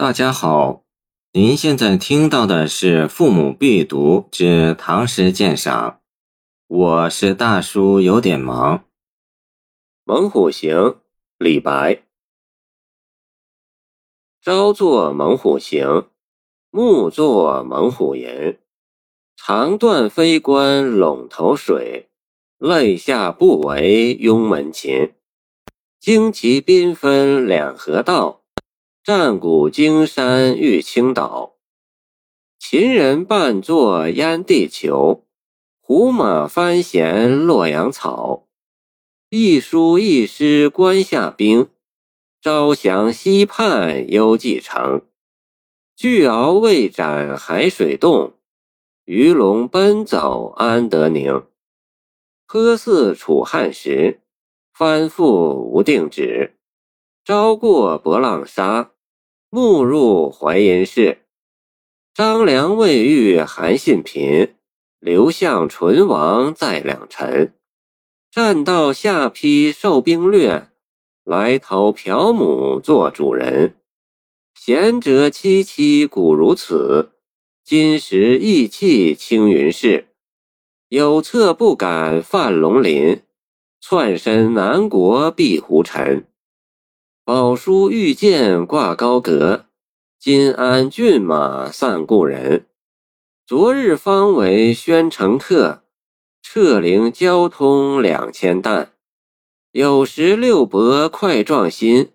大家好，您现在听到的是《父母必读之唐诗鉴赏》，我是大叔，有点忙。《猛虎行》李白。朝作猛虎行，暮作猛虎吟。长断飞关陇头水，泪下不为拥门琴。旌旗缤纷两河道。战鼓惊山玉倾倒，秦人半作燕地裘，胡马翻弦洛阳草。一书一诗关下兵，朝降西畔幽蓟城。巨鳌未展海水冻，鱼龙奔走安得宁？颇似楚汉时，翻覆无定止。朝过博浪沙。暮入淮阴市，张良未遇韩信频，刘向唇亡在两臣。战到下邳受兵略，来投朴母做主人。贤者戚戚古如此，今时意气青云世。有策不敢犯龙鳞，窜身南国避胡尘。宝书玉剑挂高阁，金鞍骏马散故人。昨日方为宣城客，掣灵交通两千担。有时六伯快壮心，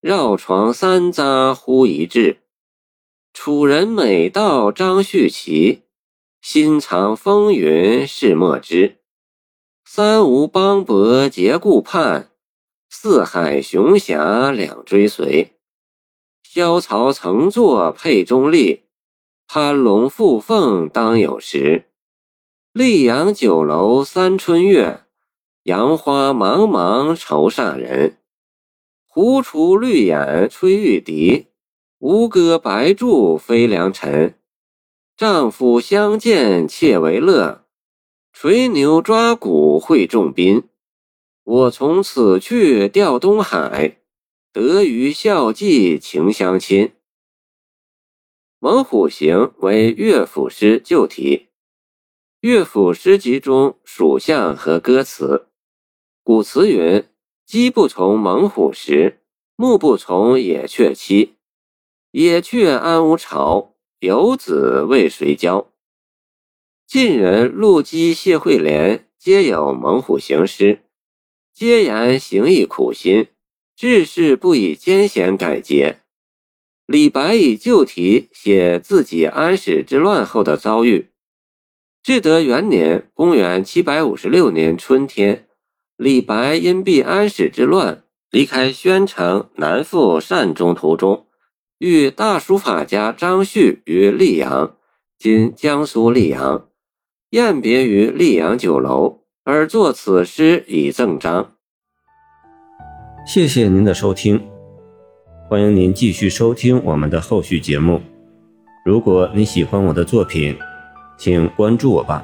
绕床三匝忽一掷。楚人每道张续齐，心藏风云事莫知。三吴邦伯结顾盼。四海雄侠两追随，萧曹曾作沛中立，攀龙附凤当有时。溧阳酒楼三春月，杨花茫茫愁煞人。胡雏绿眼吹玉笛，吴歌白柱飞良辰。丈夫相见妾为乐，垂牛抓鼓会众宾。我从此去调东海，得与孝季情相亲。《猛虎行》为乐府诗旧题，乐府诗集中属相和歌词。古词云：“鸡不从猛虎食，木不从野雀栖。野雀安无巢？游子为谁教？”晋人陆机、谢惠莲皆有《猛虎行》诗。皆言行义苦心，志士不以艰险改节。李白以旧题写自己安史之乱后的遭遇。至德元年（公元756年）春天，李白因避安史之乱，离开宣城，南赴善中途中，遇大书法家张旭于溧阳（今江苏溧阳），宴别于溧阳酒楼。而作此诗以赠章。谢谢您的收听，欢迎您继续收听我们的后续节目。如果你喜欢我的作品，请关注我吧。